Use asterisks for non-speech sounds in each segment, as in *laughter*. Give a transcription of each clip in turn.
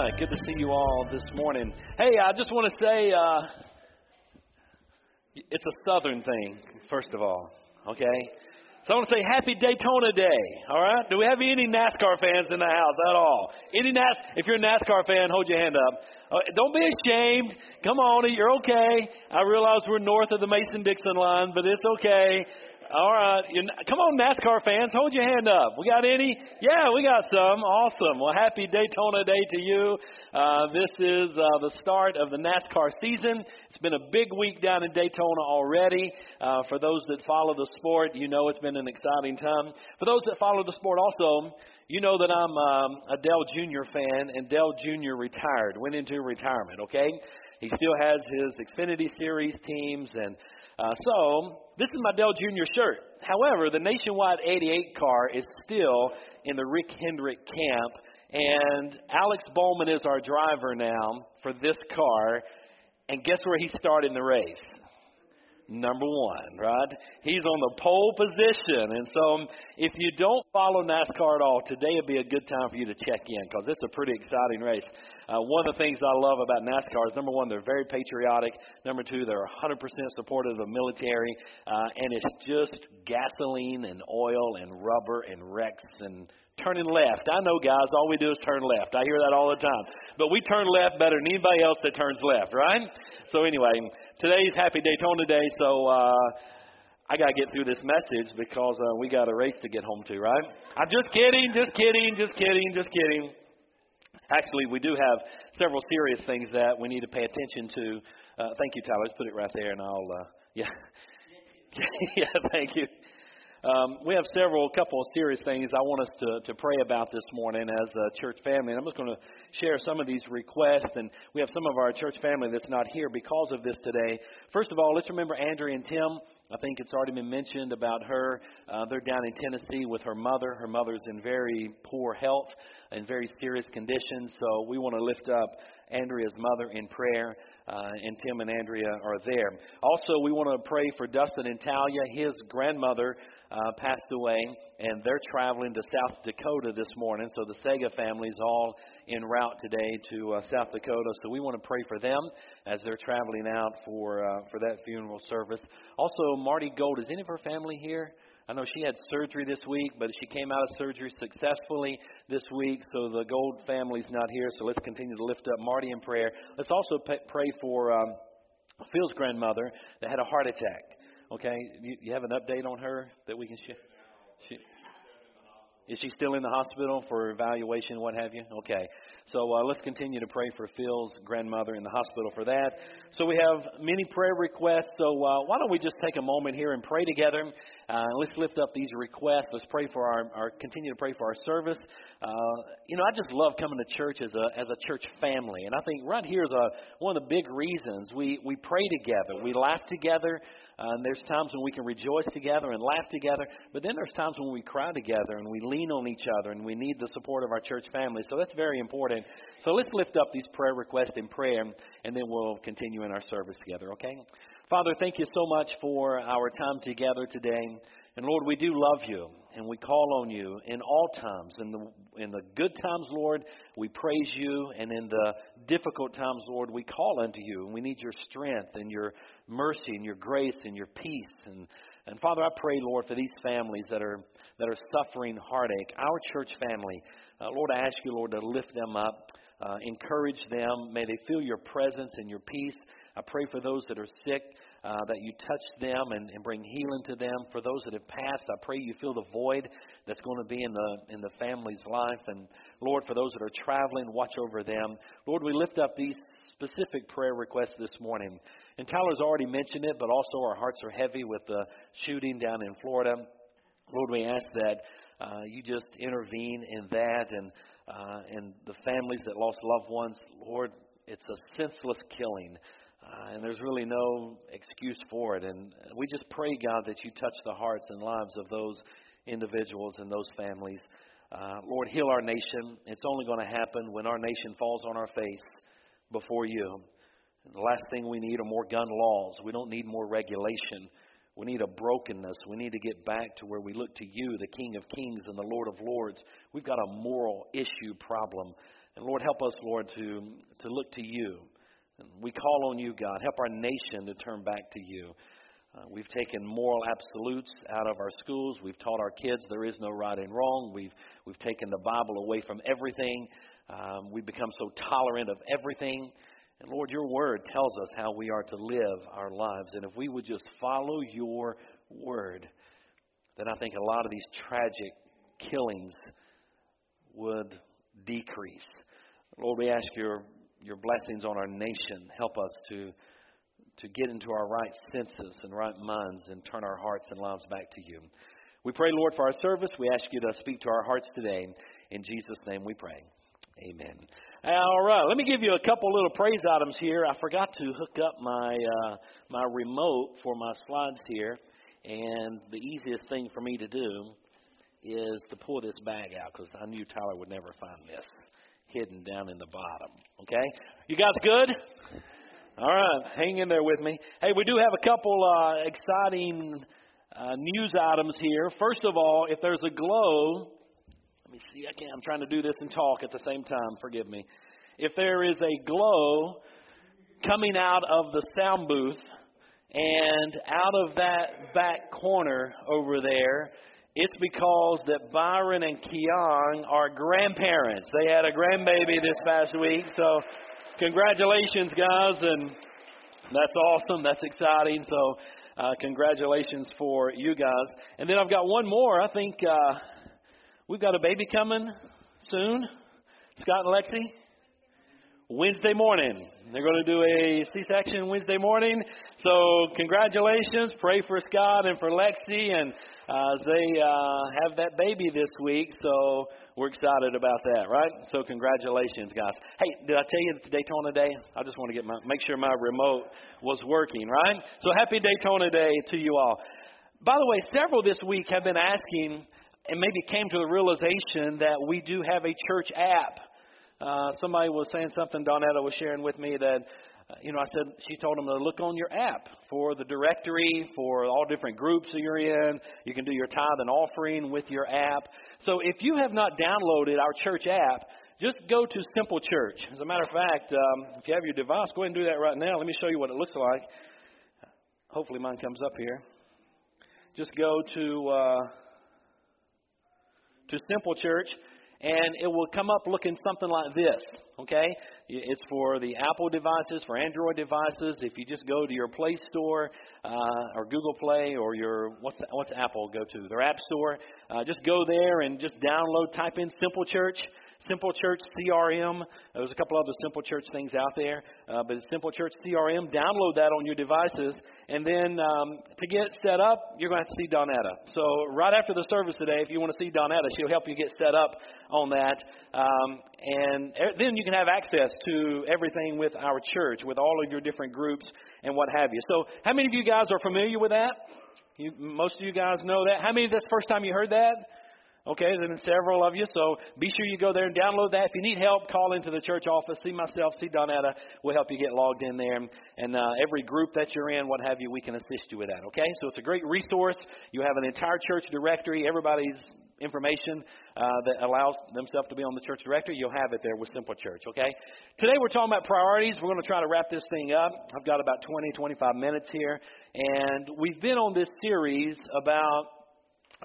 Good to see you all this morning. Hey, I just want to say uh, it's a Southern thing, first of all, okay? So I want to say Happy Daytona Day, all right? Do we have any NASCAR fans in the house at all? Any NAS? If you're a NASCAR fan, hold your hand up. Uh, don't be ashamed. Come on, you're okay. I realize we're north of the Mason-Dixon line, but it's okay. All right. You're, come on, NASCAR fans, hold your hand up. We got any? Yeah, we got some. Awesome. Well, happy Daytona Day to you. Uh, this is uh, the start of the NASCAR season. It's been a big week down in Daytona already. Uh, for those that follow the sport, you know it's been an exciting time. For those that follow the sport also, you know that I'm um, a Dale Jr. fan, and Dale Jr. retired, went into retirement, okay? He still has his Xfinity Series teams and uh, so, this is my Dale Jr. shirt. However, the Nationwide 88 car is still in the Rick Hendrick camp, and Alex Bowman is our driver now for this car. And guess where he started in the race? number one, right? He's on the pole position. And so if you don't follow NASCAR at all, today would be a good time for you to check in because it's a pretty exciting race. Uh, one of the things I love about NASCAR is number one, they're very patriotic. Number two, they're 100% supportive of the military. Uh, and it's just gasoline and oil and rubber and wrecks and turning left. I know, guys, all we do is turn left. I hear that all the time. But we turn left better than anybody else that turns left, right? So, anyway, today's Happy Daytona Day, so uh, I got to get through this message because uh, we got a race to get home to, right? I'm just kidding, just kidding, just kidding, just kidding. Actually, we do have several serious things that we need to pay attention to. Uh, thank you, Tyler. Let's put it right there, and I'll, uh, *laughs* yeah. *laughs* yeah, thank you. Um, we have several, couple of serious things I want us to, to pray about this morning as a church family. And I'm just going to share some of these requests. And we have some of our church family that's not here because of this today. First of all, let's remember Andrea and Tim. I think it's already been mentioned about her. Uh, they're down in Tennessee with her mother. Her mother's in very poor health and very serious condition. So we want to lift up Andrea's mother in prayer, uh, and Tim and Andrea are there. Also, we want to pray for Dustin and Talia. His grandmother uh, passed away, and they're traveling to South Dakota this morning. So the Sega family's all en route today to uh, South Dakota. So we want to pray for them as they're traveling out for uh, for that funeral service. Also, Marty Gold. Is any of her family here? I know she had surgery this week, but she came out of surgery successfully this week. So the Gold family's not here. So let's continue to lift up Marty in prayer. Let's also pray for um, Phil's grandmother that had a heart attack. Okay, you, you have an update on her that we can share? She, is she still in the hospital for evaluation, what have you? Okay. So uh, let's continue to pray for Phil's grandmother in the hospital for that. So we have many prayer requests. So uh, why don't we just take a moment here and pray together? Uh, let's lift up these requests. Let's pray for our, our continue to pray for our service. Uh, you know, I just love coming to church as a as a church family, and I think right here is a one of the big reasons we we pray together, we laugh together. Uh, and there's times when we can rejoice together and laugh together, but then there's times when we cry together and we lean on each other and we need the support of our church family. So that's very important. So let's lift up these prayer requests in prayer, and then we'll continue in our service together, okay? Father, thank you so much for our time together today. And Lord, we do love you and we call on you in all times. In the, in the good times, Lord, we praise you. And in the difficult times, Lord, we call unto you. And we need your strength and your mercy and your grace and your peace. And, and Father, I pray, Lord, for these families that are, that are suffering heartache, our church family. Uh, Lord, I ask you, Lord, to lift them up, uh, encourage them. May they feel your presence and your peace. I pray for those that are sick uh, that you touch them and, and bring healing to them. For those that have passed, I pray you fill the void that's going to be in the in the family's life. And Lord, for those that are traveling, watch over them. Lord, we lift up these specific prayer requests this morning. And Tyler's already mentioned it, but also our hearts are heavy with the shooting down in Florida. Lord, we ask that uh, you just intervene in that and uh, and the families that lost loved ones. Lord, it's a senseless killing. Uh, and there's really no excuse for it. And we just pray, God, that you touch the hearts and lives of those individuals and those families. Uh, Lord, heal our nation. It's only going to happen when our nation falls on our face before you. The last thing we need are more gun laws. We don't need more regulation. We need a brokenness. We need to get back to where we look to you, the King of Kings and the Lord of Lords. We've got a moral issue problem. And Lord, help us, Lord, to, to look to you. And we call on you, God. Help our nation to turn back to you. Uh, we've taken moral absolutes out of our schools. We've taught our kids there is no right and wrong. We've, we've taken the Bible away from everything. Um, we've become so tolerant of everything. And Lord, your word tells us how we are to live our lives. And if we would just follow your word, then I think a lot of these tragic killings would decrease. Lord, we ask your, your blessings on our nation. Help us to, to get into our right senses and right minds and turn our hearts and lives back to you. We pray, Lord, for our service. We ask you to speak to our hearts today. In Jesus' name we pray. Amen. All right, let me give you a couple little praise items here. I forgot to hook up my uh, my remote for my slides here, and the easiest thing for me to do is to pull this bag out because I knew Tyler would never find this hidden down in the bottom. Okay, you guys good? All right, hang in there with me. Hey, we do have a couple uh, exciting uh, news items here. First of all, if there's a glow let me see. I can't. I'm trying to do this and talk at the same time. Forgive me. If there is a glow coming out of the sound booth and out of that back corner over there, it's because that Byron and Keon are grandparents. They had a grandbaby this past week, so congratulations, guys, and that's awesome. That's exciting. So, uh, congratulations for you guys. And then I've got one more. I think. Uh, We've got a baby coming soon. Scott and Lexi. Wednesday morning. They're going to do a C-section Wednesday morning. So congratulations. Pray for Scott and for Lexi and uh, as they uh, have that baby this week. So we're excited about that, right? So congratulations, guys. Hey, did I tell you it's Daytona Day? I just want to get my make sure my remote was working, right? So happy Daytona Day to you all. By the way, several this week have been asking and maybe came to the realization that we do have a church app. Uh, somebody was saying something, Donetta was sharing with me that, you know, I said, she told them to look on your app for the directory, for all different groups that you're in. You can do your tithe and offering with your app. So if you have not downloaded our church app, just go to Simple Church. As a matter of fact, um, if you have your device, go ahead and do that right now. Let me show you what it looks like. Hopefully, mine comes up here. Just go to. Uh, to Simple Church, and it will come up looking something like this. Okay, it's for the Apple devices, for Android devices. If you just go to your Play Store uh, or Google Play or your what's what's Apple go to their App Store, uh, just go there and just download. Type in Simple Church. Simple Church CRM. There's a couple other Simple Church things out there, uh, but Simple Church CRM. Download that on your devices, and then um, to get set up, you're going to have to see Donetta. So right after the service today, if you want to see Donetta, she'll help you get set up on that, um, and then you can have access to everything with our church, with all of your different groups and what have you. So, how many of you guys are familiar with that? You, most of you guys know that. How many this first time you heard that? Okay, there's been several of you, so be sure you go there and download that. If you need help, call into the church office. See myself, see Donetta. We'll help you get logged in there. And uh, every group that you're in, what have you, we can assist you with that. Okay, so it's a great resource. You have an entire church directory. Everybody's information uh, that allows themselves to be on the church directory, you'll have it there with Simple Church, okay? Today we're talking about priorities. We're going to try to wrap this thing up. I've got about 20, 25 minutes here. And we've been on this series about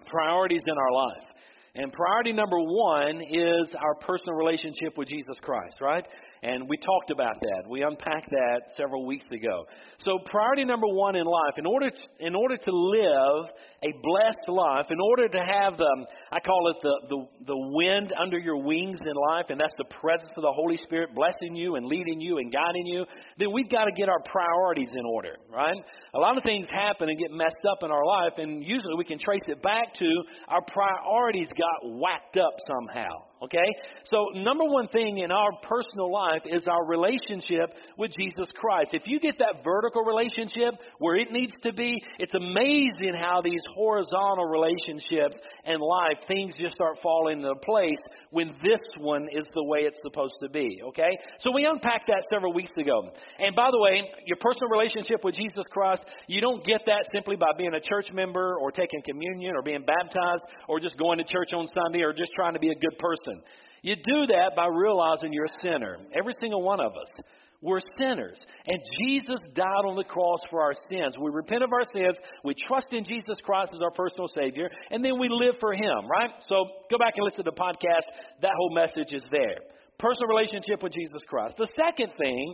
priorities in our life. And priority number one is our personal relationship with Jesus Christ, right? And we talked about that. We unpacked that several weeks ago. So priority number one in life, in order to, in order to live a blessed life, in order to have the, I call it the, the, the wind under your wings in life, and that's the presence of the Holy Spirit blessing you and leading you and guiding you, then we've got to get our priorities in order, right? A lot of things happen and get messed up in our life, and usually we can trace it back to our priorities got whacked up somehow. Okay? So, number one thing in our personal life is our relationship with Jesus Christ. If you get that vertical relationship where it needs to be, it's amazing how these horizontal relationships and life, things just start falling into place when this one is the way it's supposed to be. Okay? So, we unpacked that several weeks ago. And by the way, your personal relationship with Jesus Christ, you don't get that simply by being a church member or taking communion or being baptized or just going to church on Sunday or just trying to be a good person. You do that by realizing you're a sinner. Every single one of us. We're sinners. And Jesus died on the cross for our sins. We repent of our sins. We trust in Jesus Christ as our personal Savior. And then we live for Him, right? So go back and listen to the podcast. That whole message is there. Personal relationship with Jesus Christ. The second thing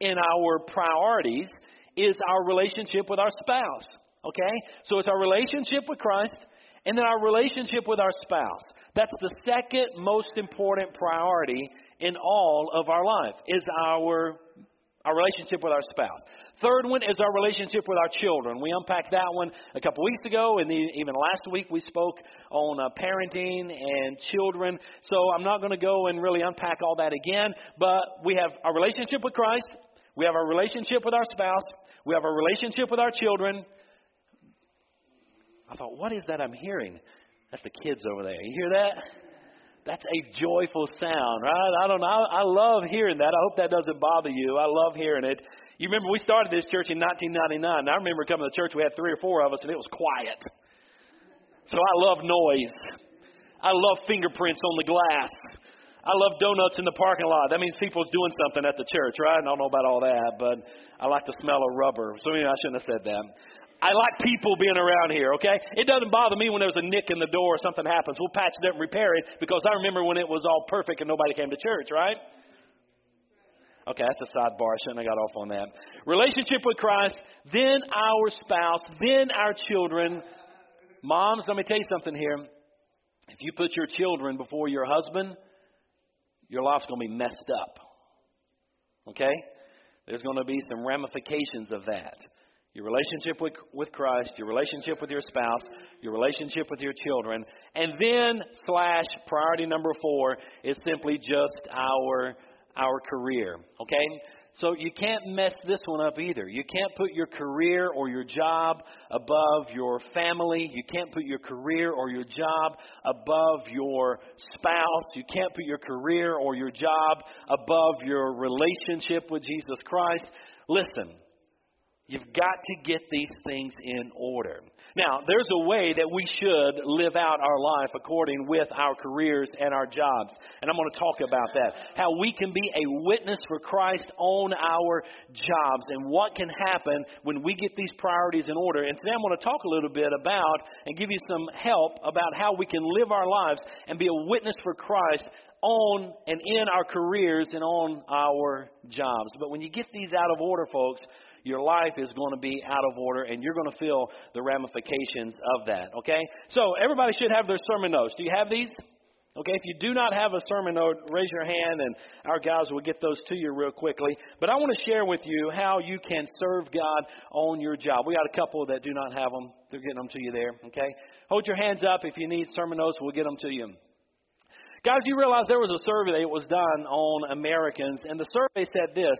in our priorities is our relationship with our spouse. Okay? So it's our relationship with Christ and then our relationship with our spouse. That's the second most important priority in all of our life is our our relationship with our spouse. Third one is our relationship with our children. We unpacked that one a couple weeks ago, and even last week we spoke on uh, parenting and children. So I'm not going to go and really unpack all that again, but we have our relationship with Christ, we have our relationship with our spouse, we have our relationship with our children. I thought, what is that I'm hearing? That's the kids over there. You hear that? That's a joyful sound, right? I don't know. I, I love hearing that. I hope that doesn't bother you. I love hearing it. You remember we started this church in 1999. I remember coming to church. We had three or four of us, and it was quiet. So I love noise. I love fingerprints on the glass. I love donuts in the parking lot. That means people's doing something at the church, right? I don't know about all that, but I like the smell of rubber. So maybe I shouldn't have said that. I like people being around here, okay? It doesn't bother me when there's a nick in the door or something happens. We'll patch it up and repair it because I remember when it was all perfect and nobody came to church, right? Okay, that's a sidebar. I shouldn't have got off on that. Relationship with Christ, then our spouse, then our children. Moms, let me tell you something here. If you put your children before your husband, your life's going to be messed up. Okay? There's going to be some ramifications of that your relationship with, with Christ, your relationship with your spouse, your relationship with your children, and then slash priority number four is simply just our our career. Okay? So you can't mess this one up either. You can't put your career or your job above your family. You can't put your career or your job above your spouse. You can't put your career or your job above your relationship with Jesus Christ. Listen, You've got to get these things in order. Now, there's a way that we should live out our life according with our careers and our jobs. And I'm going to talk about that. How we can be a witness for Christ on our jobs and what can happen when we get these priorities in order. And today I'm going to talk a little bit about and give you some help about how we can live our lives and be a witness for Christ on and in our careers and on our jobs. But when you get these out of order, folks, your life is going to be out of order and you're going to feel the ramifications of that. Okay? So everybody should have their sermon notes. Do you have these? Okay, if you do not have a sermon note, raise your hand and our guys will get those to you real quickly. But I want to share with you how you can serve God on your job. We got a couple that do not have them. They're getting them to you there. Okay? Hold your hands up if you need sermon notes. We'll get them to you. Guys, you realize there was a survey that was done on Americans, and the survey said this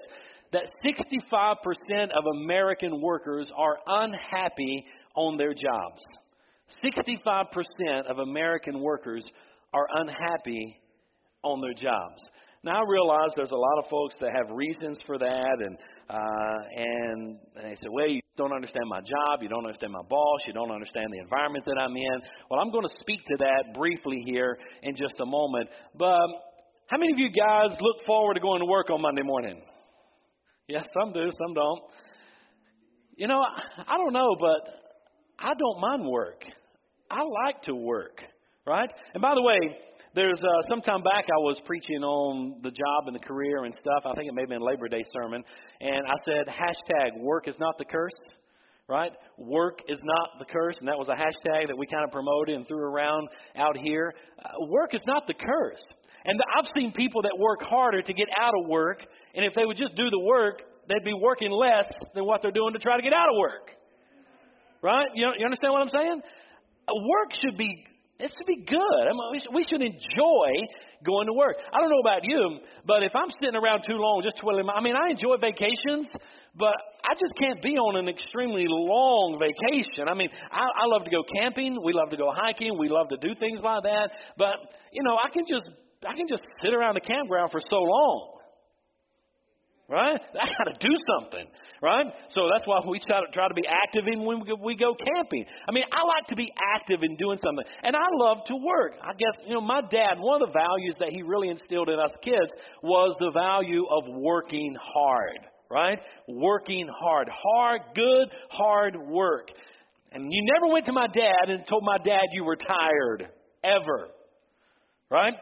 that 65% of American workers are unhappy on their jobs. 65% of American workers are unhappy on their jobs. Now I realize there's a lot of folks that have reasons for that, and uh, and they say, "Well, you don't understand my job, you don't understand my boss, you don't understand the environment that I'm in." Well, I'm going to speak to that briefly here in just a moment. But how many of you guys look forward to going to work on Monday morning? Yeah, some do, some don't. You know, I, I don't know, but I don't mind work. I like to work, right? And by the way, There's uh, some time back I was preaching on the job and the career and stuff. I think it may have been Labor Day sermon, and I said hashtag work is not the curse. Right? Work is not the curse, and that was a hashtag that we kind of promoted and threw around out here. Uh, work is not the curse. And I've seen people that work harder to get out of work, and if they would just do the work, they'd be working less than what they're doing to try to get out of work. Right? You, you understand what I'm saying? Uh, work should be it should be good. I mean, we should enjoy going to work. I don't know about you, but if I'm sitting around too long just twiddling my, I mean, I enjoy vacations, but I just can't be on an extremely long vacation. I mean, I, I love to go camping. We love to go hiking. We love to do things like that. But you know, I can just I can just sit around the campground for so long. Right? I got to do something. Right? So that's why we try to, try to be active in when we go camping. I mean, I like to be active in doing something. And I love to work. I guess, you know, my dad, one of the values that he really instilled in us kids was the value of working hard. Right? Working hard. Hard, good, hard work. And you never went to my dad and told my dad you were tired. Ever. Right?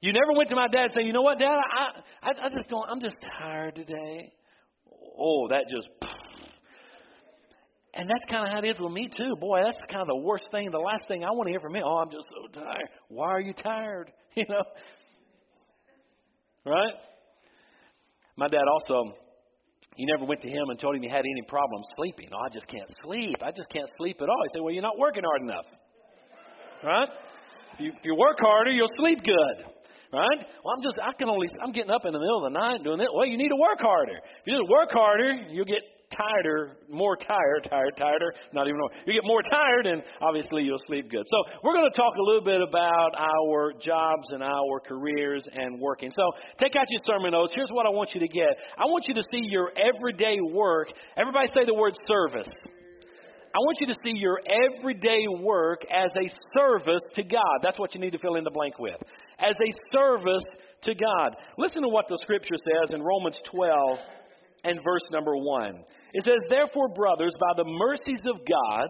You never went to my dad and say, you know what, Dad, I, I, I just don't, I'm just tired today. Oh, that just. And that's kind of how it is with me too. Boy, that's kind of the worst thing. The last thing I want to hear from me, oh, I'm just so tired. Why are you tired? *laughs* You know, right? My dad also, he never went to him and told him he had any problems sleeping. Oh, I just can't sleep. I just can't sleep at all. He said, well, you're not working hard enough, right? If you, if you work harder, you'll sleep good. Right? Well, I'm just, I can only, I'm getting up in the middle of the night doing it. Well, you need to work harder. If you just work harder, you'll get tireder, more tired, tired, tireder, not even more. You get more tired, and obviously you'll sleep good. So we're going to talk a little bit about our jobs and our careers and working. So take out your sermon notes. Here's what I want you to get. I want you to see your everyday work. Everybody say the word service. I want you to see your everyday work as a service to God. That's what you need to fill in the blank with. As a service to God. Listen to what the scripture says in Romans 12 and verse number 1. It says, Therefore, brothers, by the mercies of God,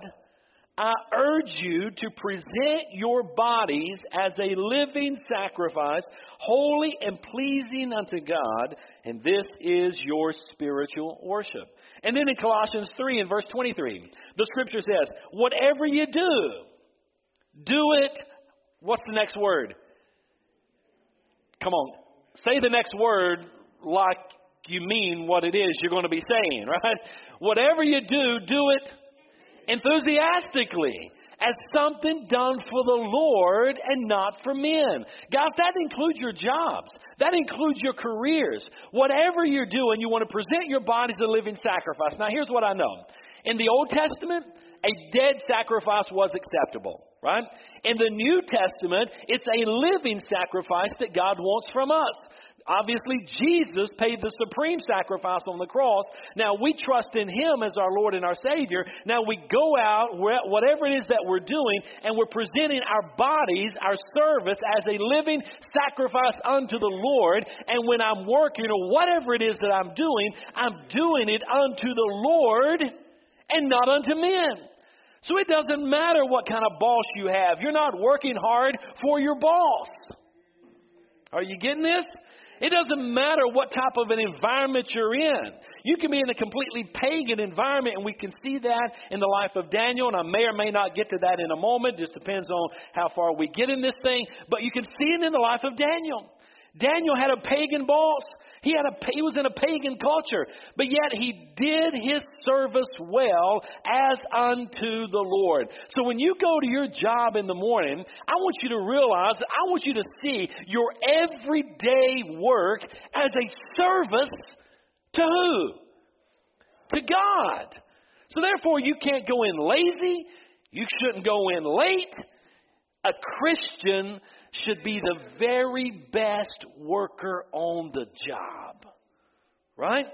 I urge you to present your bodies as a living sacrifice, holy and pleasing unto God, and this is your spiritual worship. And then in Colossians 3 and verse 23, the scripture says, Whatever you do, do it. What's the next word? Come on. Say the next word like you mean what it is you're going to be saying, *laughs* right? Whatever you do, do it enthusiastically as something done for the Lord and not for men. Guys, that includes your jobs. That includes your careers. Whatever you're doing, you want to present your body as a living sacrifice. Now, here's what I know. In the Old Testament, a dead sacrifice was acceptable, right? In the New Testament, it's a living sacrifice that God wants from us. Obviously, Jesus paid the supreme sacrifice on the cross. Now we trust in Him as our Lord and our Savior. Now we go out, whatever it is that we're doing, and we're presenting our bodies, our service, as a living sacrifice unto the Lord. And when I'm working or whatever it is that I'm doing, I'm doing it unto the Lord and not unto men. So it doesn't matter what kind of boss you have. You're not working hard for your boss. Are you getting this? It doesn't matter what type of an environment you're in. You can be in a completely pagan environment, and we can see that in the life of Daniel, and I may or may not get to that in a moment. Just depends on how far we get in this thing. But you can see it in the life of Daniel. Daniel had a pagan boss. He had a he was in a pagan culture, but yet he did his service well as unto the Lord. So when you go to your job in the morning, I want you to realize that I want you to see your everyday work as a service to who? To God. So therefore you can't go in lazy, you shouldn't go in late. A Christian should be the very best worker on the job. Right?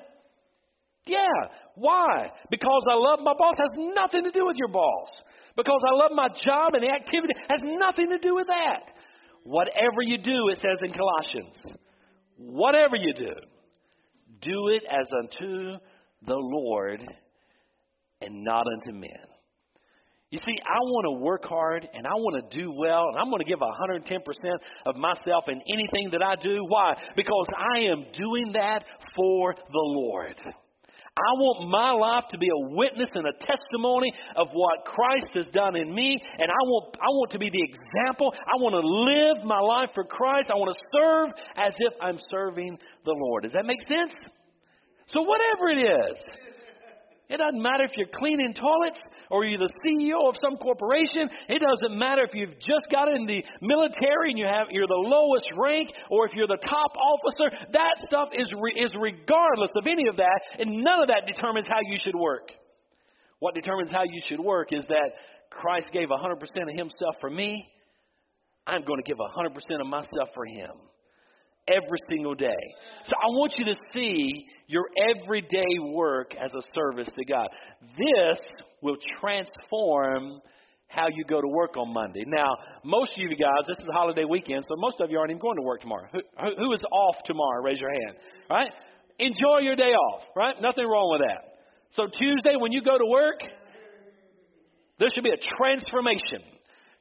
Yeah. Why? Because I love my boss has nothing to do with your boss. Because I love my job and the activity has nothing to do with that. Whatever you do, it says in Colossians, whatever you do, do it as unto the Lord and not unto men. You see, I want to work hard and I want to do well and I'm going to give 110% of myself in anything that I do. Why? Because I am doing that for the Lord. I want my life to be a witness and a testimony of what Christ has done in me, and I want, I want to be the example. I want to live my life for Christ. I want to serve as if I'm serving the Lord. Does that make sense? So, whatever it is, it doesn't matter if you're cleaning toilets or you're the CEO of some corporation. It doesn't matter if you've just got in the military and you have, you're the lowest rank or if you're the top officer. That stuff is, re, is regardless of any of that, and none of that determines how you should work. What determines how you should work is that Christ gave 100% of himself for me. I'm going to give 100% of myself for him every single day. So I want you to see your everyday work as a service to God. This will transform how you go to work on Monday. Now, most of you guys, this is holiday weekend, so most of you aren't even going to work tomorrow. Who, who is off tomorrow? Raise your hand. Right? Enjoy your day off. Right? Nothing wrong with that. So Tuesday, when you go to work, there should be a transformation.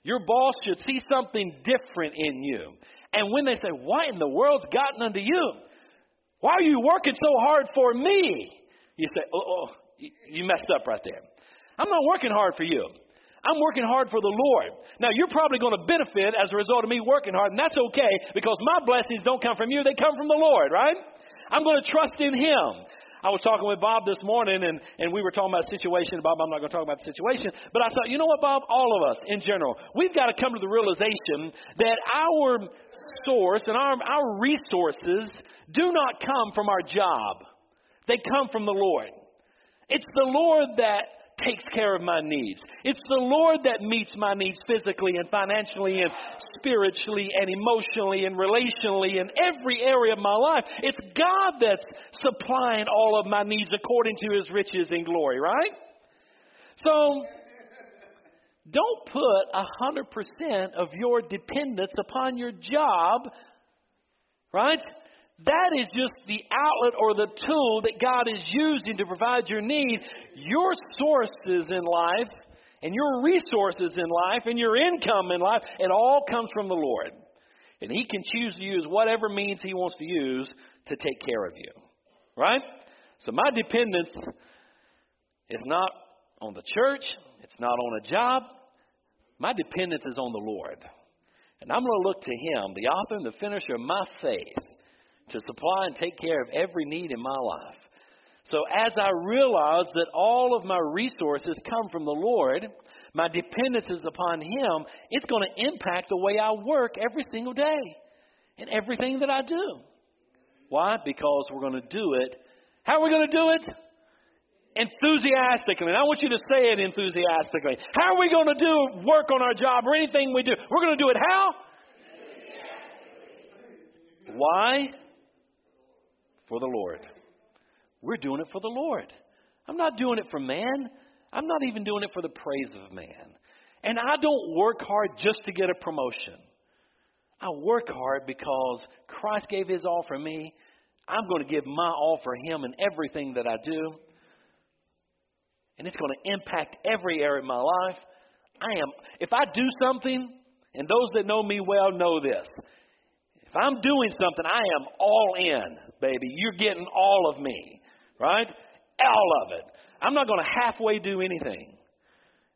Your boss should see something different in you. And when they say, What in the world's gotten unto you? Why are you working so hard for me? You say, Oh, oh you messed up right there. I'm not working hard for you. I'm working hard for the Lord. Now, you're probably going to benefit as a result of me working hard, and that's okay because my blessings don't come from you, they come from the Lord, right? I'm going to trust in Him. I was talking with Bob this morning, and, and we were talking about a situation. Bob, I'm not going to talk about the situation, but I thought, you know what, Bob? All of us in general, we've got to come to the realization that our source and our, our resources do not come from our job, they come from the Lord. It's the Lord that takes care of my needs. It's the Lord that meets my needs physically and financially and spiritually and emotionally and relationally in every area of my life. It's God that's supplying all of my needs according to his riches and glory, right? So, don't put a 100% of your dependence upon your job, right? That is just the outlet or the tool that God is using to provide your need. Your sources in life and your resources in life and your income in life, it all comes from the Lord. And He can choose to use whatever means He wants to use to take care of you. Right? So my dependence is not on the church, it's not on a job. My dependence is on the Lord. And I'm going to look to Him, the author and the finisher of my faith to supply and take care of every need in my life. So as I realize that all of my resources come from the Lord, my dependence is upon Him, it's going to impact the way I work every single day and everything that I do. Why? Because we're going to do it. How are we going to do it? Enthusiastically. And I want you to say it enthusiastically. How are we going to do work on our job or anything we do? We're going to do it how? Why? For the Lord. We're doing it for the Lord. I'm not doing it for man. I'm not even doing it for the praise of man. And I don't work hard just to get a promotion. I work hard because Christ gave his all for me. I'm going to give my all for him in everything that I do. And it's going to impact every area of my life. I am if I do something, and those that know me well know this. If I'm doing something, I am all in baby. You're getting all of me, right? All of it. I'm not going to halfway do anything.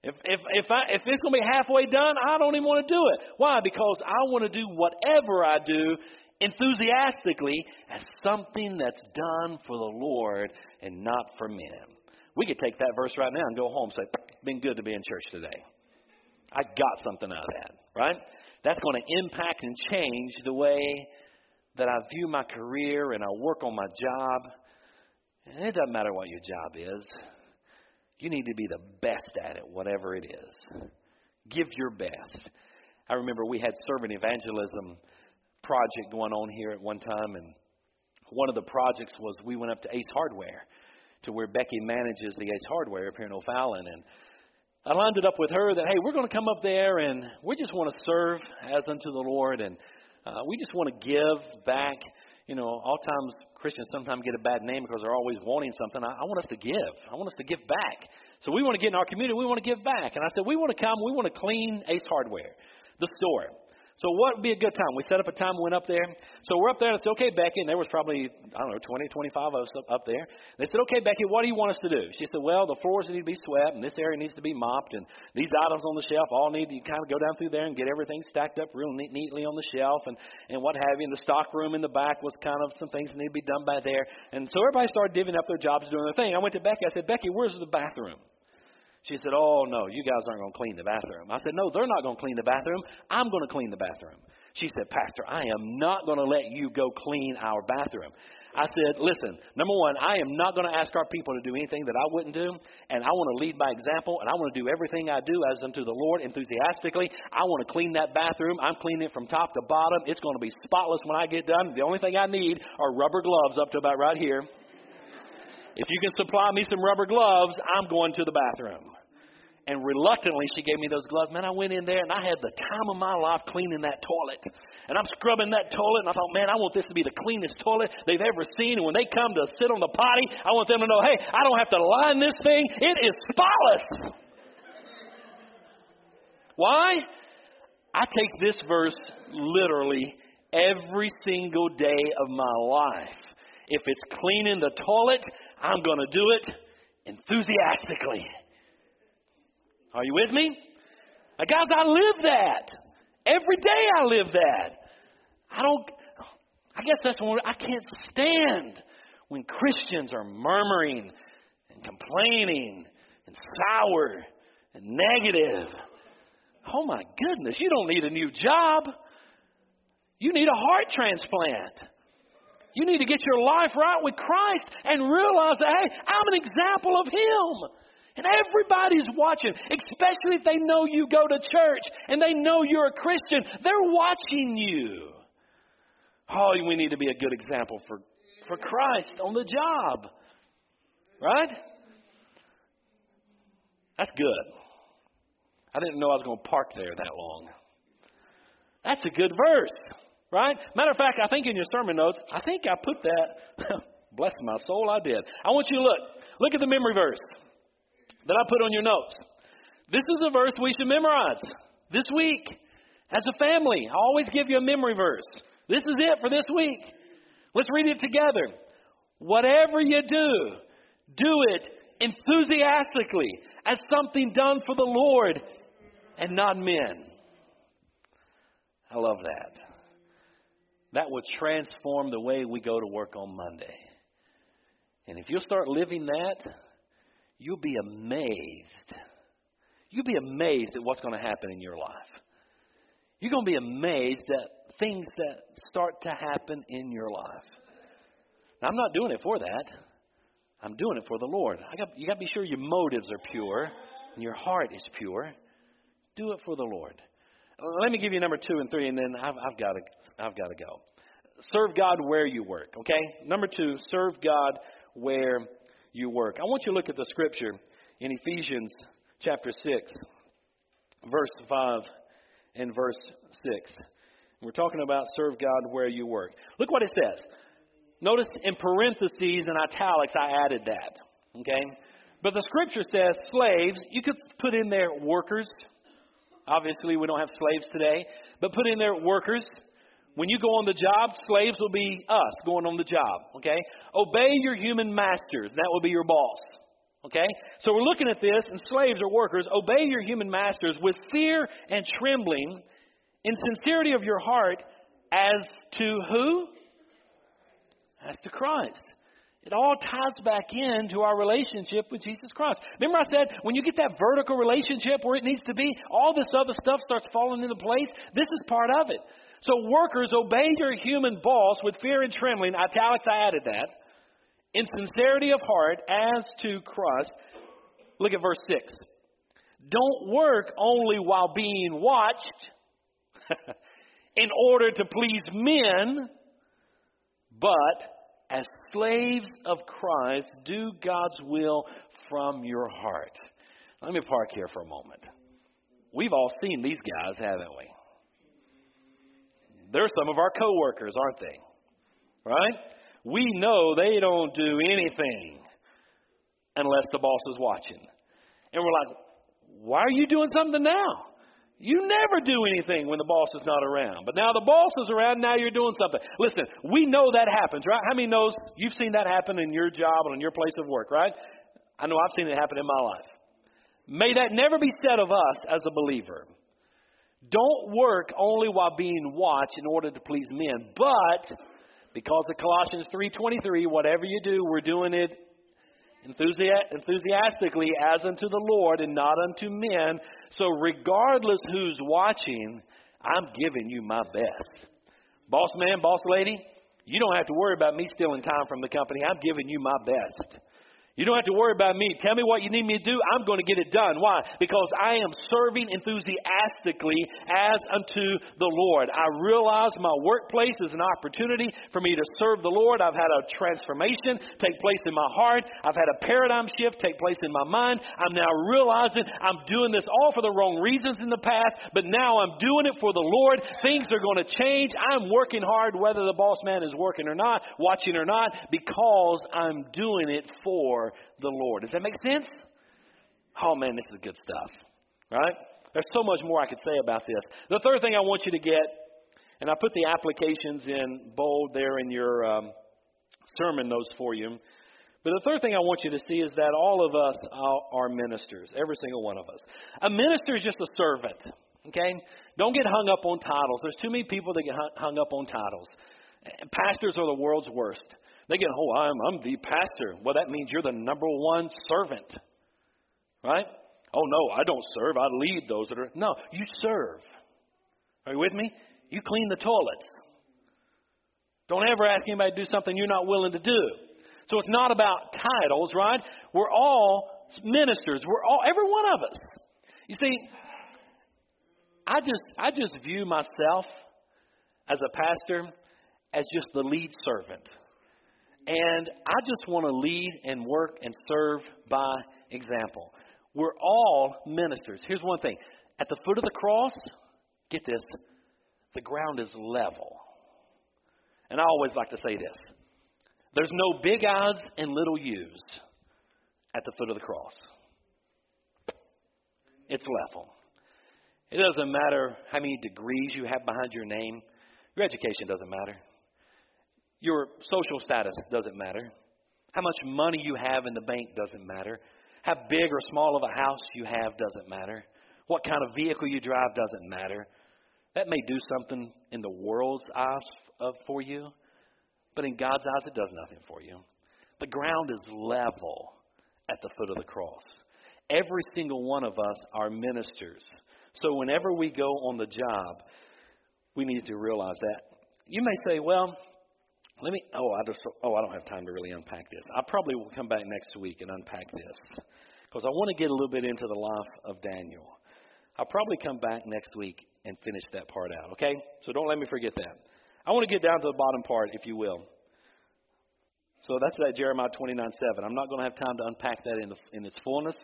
If if if I if it's going to be halfway done, I don't even want to do it. Why? Because I want to do whatever I do enthusiastically as something that's done for the Lord and not for men. We could take that verse right now and go home and say, "Been good to be in church today." I got something out of that, right? That's going to impact and change the way that I view my career and I work on my job. And it doesn't matter what your job is. You need to be the best at it, whatever it is. Give your best. I remember we had servant evangelism project going on here at one time, and one of the projects was we went up to Ace Hardware, to where Becky manages the Ace Hardware up here in O'Fallon, and I lined it up with her that hey, we're going to come up there and we just want to serve as unto the Lord, and uh, we just want to give back. You know, all times Christians sometimes get a bad name because they're always wanting something. I, I want us to give. I want us to give back So we want to get in our community. We want to give back. And I said, we want to come. We want to clean Ace Hardware, the store. So what would be a good time? We set up a time, went up there. So we're up there, and I said, okay, Becky, and there was probably, I don't know, 20, 25 of us up there. They said, okay, Becky, what do you want us to do? She said, well, the floors need to be swept, and this area needs to be mopped, and these items on the shelf all need to kind of go down through there and get everything stacked up real neat, neatly on the shelf, and, and what have you. And the stock room in the back was kind of some things that need to be done by there. And so everybody started divvying up their jobs doing their thing. I went to Becky. I said, Becky, where's the bathroom? She said, Oh, no, you guys aren't going to clean the bathroom. I said, No, they're not going to clean the bathroom. I'm going to clean the bathroom. She said, Pastor, I am not going to let you go clean our bathroom. I said, listen, number one, I am not going to ask our people to do anything that I wouldn't do, and I want to lead by example, and I want to do everything I do as unto the Lord enthusiastically. I want to clean that bathroom. I'm cleaning it from top to bottom. It's going to be spotless when I get done. The only thing I need are rubber gloves up to about right here. If you can supply me some rubber gloves, I'm going to the bathroom. And reluctantly, she gave me those gloves. Man, I went in there and I had the time of my life cleaning that toilet. And I'm scrubbing that toilet, and I thought, man, I want this to be the cleanest toilet they've ever seen. And when they come to sit on the potty, I want them to know, hey, I don't have to line this thing. It is spotless. Why? I take this verse literally every single day of my life. If it's cleaning the toilet, I'm going to do it enthusiastically. Are you with me? Now, guys, I live that. Every day I live that. I don't, I guess that's when I can't stand when Christians are murmuring and complaining and sour and negative. Oh my goodness, you don't need a new job. You need a heart transplant. You need to get your life right with Christ and realize that, hey, I'm an example of Him. And everybody's watching, especially if they know you go to church and they know you're a Christian. They're watching you. Oh, we need to be a good example for, for Christ on the job. Right? That's good. I didn't know I was going to park there that long. That's a good verse, right? Matter of fact, I think in your sermon notes, I think I put that. *laughs* Bless my soul, I did. I want you to look. Look at the memory verse that I put on your notes. This is a verse we should memorize this week as a family. I always give you a memory verse. This is it for this week. Let's read it together. Whatever you do, do it enthusiastically as something done for the Lord and not men. I love that. That would transform the way we go to work on Monday. And if you'll start living that, you'll be amazed. You'll be amazed at what's going to happen in your life. You're going to be amazed at things that start to happen in your life. Now, I'm not doing it for that. I'm doing it for the Lord. I got, you got to be sure your motives are pure and your heart is pure. Do it for the Lord. Let me give you number two and three, and then I've, I've got to I've got to go. Serve God where you work. Okay. Number two, serve God where you work. I want you to look at the scripture in Ephesians chapter 6, verse 5 and verse 6. We're talking about serve God where you work. Look what it says. Notice in parentheses and italics, I added that. Okay? But the scripture says slaves, you could put in there workers. Obviously, we don't have slaves today, but put in there workers. When you go on the job, slaves will be us going on the job, okay? Obey your human masters. That will be your boss, okay? So we're looking at this, and slaves or workers, obey your human masters with fear and trembling in sincerity of your heart as to who? As to Christ. It all ties back into our relationship with Jesus Christ. Remember, I said when you get that vertical relationship where it needs to be, all this other stuff starts falling into place. This is part of it. So, workers, obey your human boss with fear and trembling. Italics, I added that. In sincerity of heart, as to Christ. Look at verse 6. Don't work only while being watched *laughs* in order to please men, but as slaves of Christ, do God's will from your heart. Let me park here for a moment. We've all seen these guys, haven't we? They're some of our coworkers, aren't they? Right? We know they don't do anything unless the boss is watching. And we're like, why are you doing something now? You never do anything when the boss is not around. But now the boss is around, now you're doing something. Listen, we know that happens, right? How many knows you've seen that happen in your job and in your place of work, right? I know I've seen it happen in my life. May that never be said of us as a believer. Don't work only while being watched in order to please men, but because of Colossians 3:23, whatever you do, we're doing it enthusiastically as unto the Lord and not unto men. So regardless who's watching, I'm giving you my best. Boss man, boss lady, you don't have to worry about me stealing time from the company. I'm giving you my best. You don't have to worry about me. Tell me what you need me to do. I'm going to get it done. Why? Because I am serving enthusiastically as unto the Lord. I realize my workplace is an opportunity for me to serve the Lord. I've had a transformation take place in my heart. I've had a paradigm shift take place in my mind. I'm now realizing I'm doing this all for the wrong reasons in the past, but now I'm doing it for the Lord. Things are going to change. I'm working hard whether the boss man is working or not, watching or not, because I'm doing it for the Lord. Does that make sense? Oh man, this is good stuff. Right? There's so much more I could say about this. The third thing I want you to get, and I put the applications in bold there in your um, sermon notes for you. But the third thing I want you to see is that all of us are ministers, every single one of us. A minister is just a servant. Okay? Don't get hung up on titles. There's too many people that get hung up on titles. Pastors are the world's worst. They get, oh, I'm, I'm the pastor. Well, that means you're the number one servant. Right? Oh, no, I don't serve. I lead those that are. No, you serve. Are you with me? You clean the toilets. Don't ever ask anybody to do something you're not willing to do. So it's not about titles, right? We're all ministers. We're all, every one of us. You see, I just, I just view myself as a pastor as just the lead servant. And I just want to lead and work and serve by example. We're all ministers. Here's one thing at the foot of the cross, get this, the ground is level. And I always like to say this there's no big I's and little U's at the foot of the cross. It's level. It doesn't matter how many degrees you have behind your name, your education doesn't matter. Your social status doesn't matter. How much money you have in the bank doesn't matter. How big or small of a house you have doesn't matter. What kind of vehicle you drive doesn't matter. That may do something in the world's eyes for you, but in God's eyes, it does nothing for you. The ground is level at the foot of the cross. Every single one of us are ministers. So whenever we go on the job, we need to realize that. You may say, well, let me. Oh, I just. Oh, I don't have time to really unpack this. I probably will come back next week and unpack this because I want to get a little bit into the life of Daniel. I'll probably come back next week and finish that part out. Okay? So don't let me forget that. I want to get down to the bottom part, if you will. So that's that Jeremiah 29 7. I'm not going to have time to unpack that in, the, in its fullness.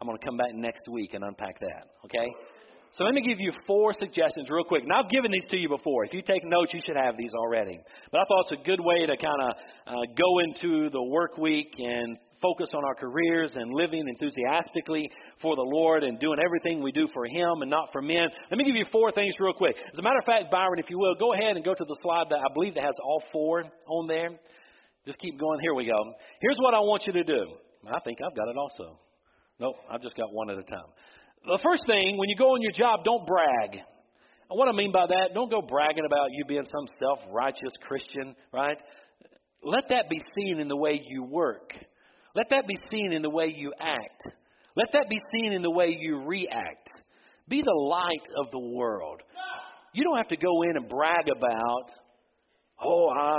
I'm going to come back next week and unpack that. Okay? So let me give you four suggestions real quick. And I've given these to you before. If you take notes, you should have these already. But I thought it's a good way to kind of uh, go into the work week and focus on our careers and living enthusiastically for the Lord and doing everything we do for Him and not for men. Let me give you four things real quick. As a matter of fact, Byron, if you will, go ahead and go to the slide that I believe that has all four on there. Just keep going. Here we go. Here's what I want you to do. I think I've got it also. Nope, I've just got one at a time. The first thing, when you go on your job, don't brag. And what I mean by that, don't go bragging about you being some self righteous Christian, right? Let that be seen in the way you work. Let that be seen in the way you act. Let that be seen in the way you react. Be the light of the world. You don't have to go in and brag about, oh, I,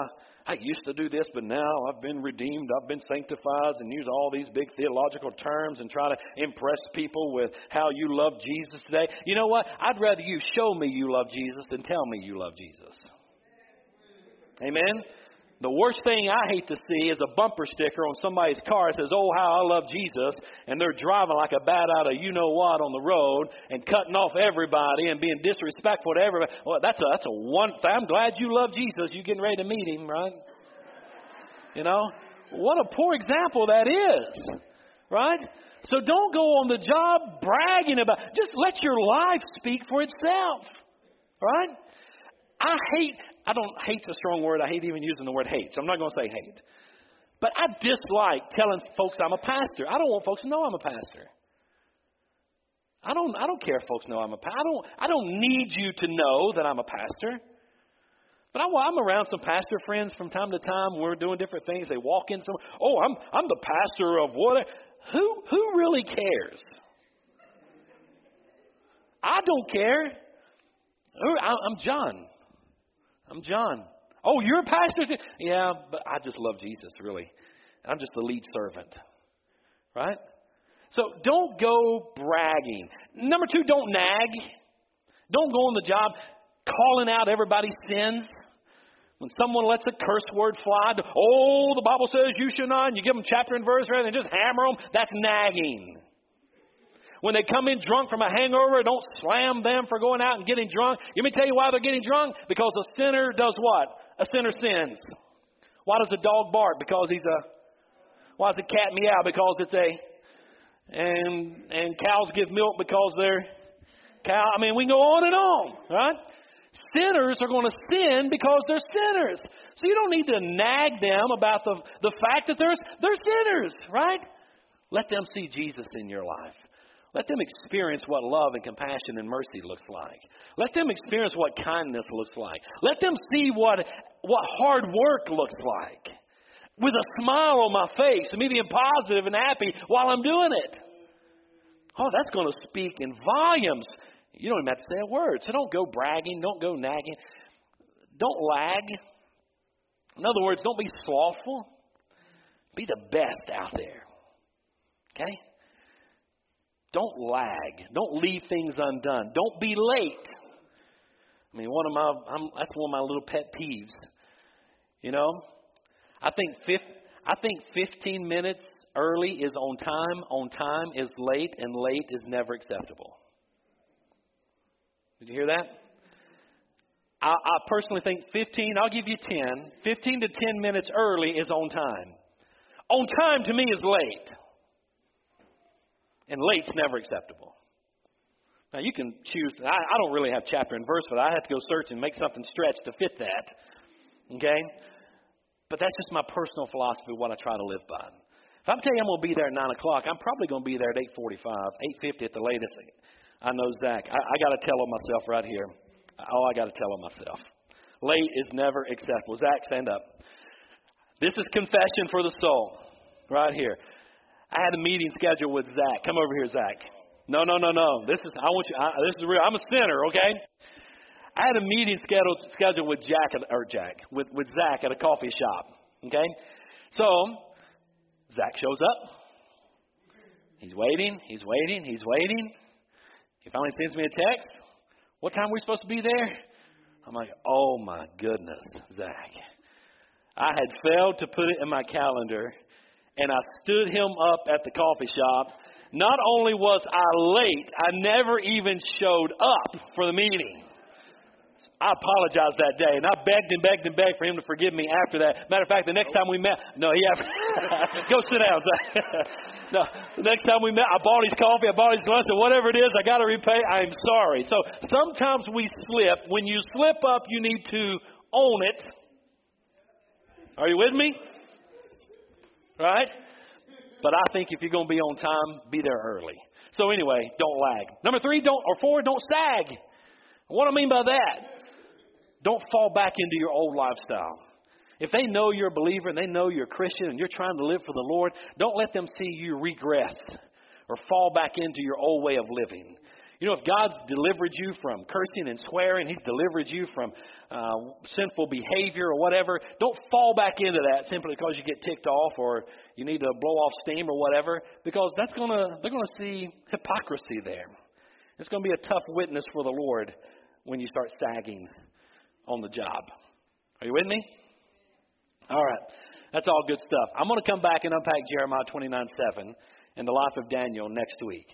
I used to do this, but now I've been redeemed, I've been sanctified, and use all these big theological terms and try to impress people with how you love Jesus today. You know what? I'd rather you show me you love Jesus than tell me you love Jesus. Amen? The worst thing I hate to see is a bumper sticker on somebody's car that says, Oh, how I love Jesus, and they're driving like a bat out of you know what on the road and cutting off everybody and being disrespectful to everybody. Well, that's a, that's a one. I'm glad you love Jesus. You're getting ready to meet him, right? You know? What a poor example that is, right? So don't go on the job bragging about. Just let your life speak for itself. Right? I hate. I don't hate's a strong word. I hate even using the word hate. So I'm not going to say hate. But I dislike telling folks I'm a pastor. I don't want folks to know I'm a pastor. I don't. I don't care if folks know I'm a pastor. I don't. I don't need you to know that I'm a pastor. But I, I'm around some pastor friends from time to time. We're doing different things. They walk in some. Oh, I'm I'm the pastor of what? Who who really cares? I don't care. I'm Jon. I'm Jon. Oh, you're a pastor? Yeah, but I just love Jesus, really. I'm just the lead servant. Right? So don't go bragging. Number two, don't nag. Don't go on the job calling out everybody's sins. When someone lets a curse word fly, oh, the Bible says you should not, and you give them chapter and verse rather than just hammer them, that's nagging. When they come in drunk from a hangover, don't slam them for going out and getting drunk. Let me tell you why they're getting drunk. Because a sinner does what? A sinner sins. Why does a dog bark? Because he's a. Why does a cat meow? Because it's a. And and cows give milk because they're cow. I mean, we can go on and on, right? Sinners are going to sin because they're sinners. So you don't need to nag them about the, the fact that they're, they're sinners, right? Let them see Jesus in your life. Let them experience what love and compassion and mercy looks like. Let them experience what kindness looks like. Let them see what, what hard work looks like. With a smile on my face, me being positive and happy while I'm doing it. Oh, that's going to speak in volumes you don't even have to say a word. So don't go bragging. Don't go nagging. Don't lag. In other words, don't be slothful. Be the best out there. Okay? Don't lag. Don't leave things undone. Don't be late. I mean, one of my I'm, that's one of my little pet peeves. You know, I think fifth, I think 15 minutes early is on time. On time is late, and late is never acceptable. Did you hear that? I, I personally think 15, I'll give you 10. 15 to 10 minutes early is on time. On time to me is late. And late's never acceptable. Now you can choose, I, I don't really have chapter and verse, but I have to go search and make something stretch to fit that. Okay? But that's just my personal philosophy, what I try to live by. If I'm telling you I'm going to be there at 9 o'clock, I'm probably going to be there at 8.45, 8.50 at the latest. I know Zach. I, I got to tell on myself right here. Oh, I got to tell on myself. Late is never acceptable. Zach, stand up. This is confession for the soul, right here. I had a meeting scheduled with Zach. Come over here, Zach. No, no, no, no. This is I want you. I, this is real. I'm a sinner, okay? I had a meeting scheduled scheduled with Jack or Jack with with Zach at a coffee shop. Okay, so Zach shows up. He's waiting. He's waiting. He's waiting. He finally sends me a text. What time are we supposed to be there? I'm like, oh my goodness, Zach. I had failed to put it in my calendar, and I stood him up at the coffee shop. Not only was I late, I never even showed up for the meeting. I apologized that day, and I begged and begged and begged for him to forgive me after that. Matter of fact, the next time we met, no, he yeah, *laughs* go sit down. *laughs* no, the next time we met, I bought his coffee, I bought his lunch, or whatever it is, I got to repay. I'm sorry. So sometimes we slip. When you slip up, you need to own it. Are you with me? Right? But I think if you're going to be on time, be there early. So anyway, don't lag. Number three, don't or four, don't sag. What do I mean by that? Don't fall back into your old lifestyle. If they know you're a believer and they know you're a Christian and you're trying to live for the Lord, don't let them see you regress or fall back into your old way of living. You know, if God's delivered you from cursing and swearing, He's delivered you from uh, sinful behavior or whatever, don't fall back into that simply because you get ticked off or you need to blow off steam or whatever, because that's gonna they're gonna see hypocrisy there. It's gonna be a tough witness for the Lord when you start sagging on the job. Are you with me? All right. That's all good stuff. I'm going to come back and unpack Jeremiah 29 7 and the life of Daniel next week.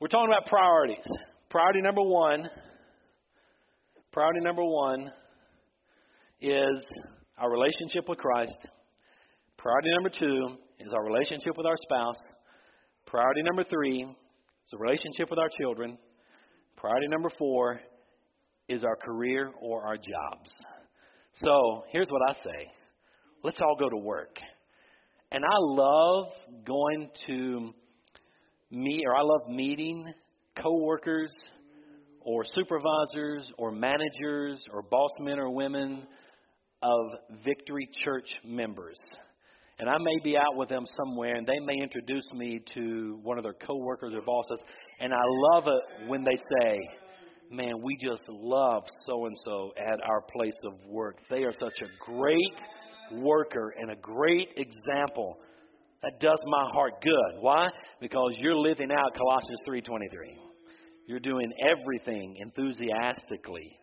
We're talking about priorities. Priority number one, priority number one is our relationship with Christ. Priority number two is our relationship with our spouse. Priority number three is a relationship with our children. Priority number four is our career or our jobs. So here's what I say let's all go to work. And I love going to meet, or I love meeting coworkers or supervisors or managers or boss men or women of Victory Church members. And I may be out with them somewhere and they may introduce me to one of their coworkers or bosses. And I love it when they say, Man, we just love so and so at our place of work. They are such a great worker and a great example. That does my heart good. Why? Because you're living out Colossians 3:23. You're doing everything enthusiastically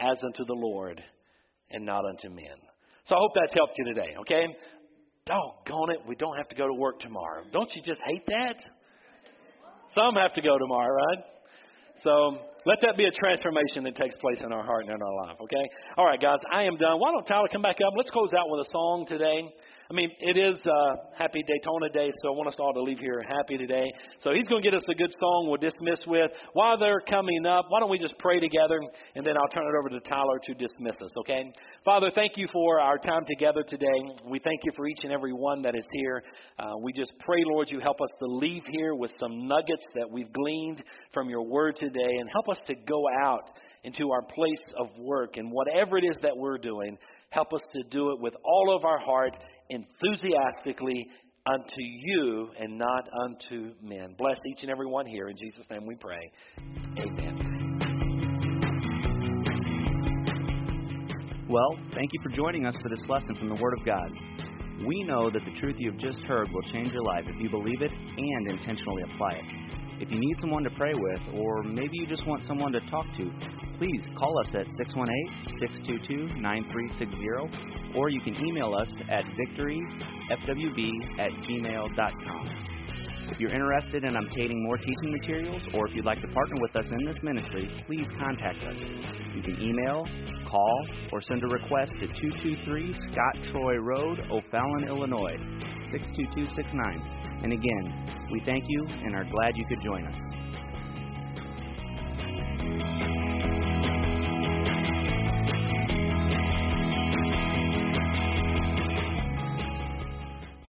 as unto the Lord and not unto men. So I hope that's helped you today, okay? Doggone it, we don't have to go to work tomorrow. Don't you just hate that? Some have to go tomorrow, right? So let that be a transformation that takes place in our heart and in our life, okay? All right, guys, I am done. Why don't Tyler come back up? Let's close out with a song today. I mean, it is uh, Happy Daytona Day, so I want us all to leave here happy today. So he's going to get us a good song we'll dismiss with. While they're coming up, why don't we just pray together, and then I'll turn it over to Tyler to dismiss us, okay? Father, thank you for our time together today. We thank you for each and every one that is here. Uh, we just pray, Lord, you help us to leave here with some nuggets that we've gleaned from your word today, and help us to go out into our place of work and whatever it is that we're doing Help us to do it with all of our heart, enthusiastically unto you and not unto men. Bless each and every one here. In Jesus' name we pray. Amen. Well, thank you for joining us for this lesson from the Word of God. We know that the truth you have just heard will change your life if you believe it and intentionally apply it. If you need someone to pray with, or maybe you just want someone to talk to, please call us at 618 622 9360, or you can email us at victoryfwb at gmail.com. If you're interested in obtaining more teaching materials, or if you'd like to partner with us in this ministry, please contact us. You can email, call, or send a request to 223 Scott Troy Road, O'Fallon, Illinois, 62269. And again, we thank you and are glad you could join us.